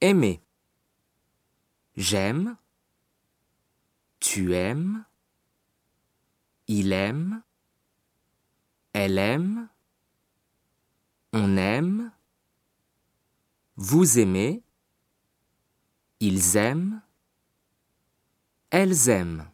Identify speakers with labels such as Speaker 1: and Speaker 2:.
Speaker 1: Aimer. J'aime. Tu aimes. Il aime. Elle aime. On aime. Vous aimez. Ils aiment. Elles aiment.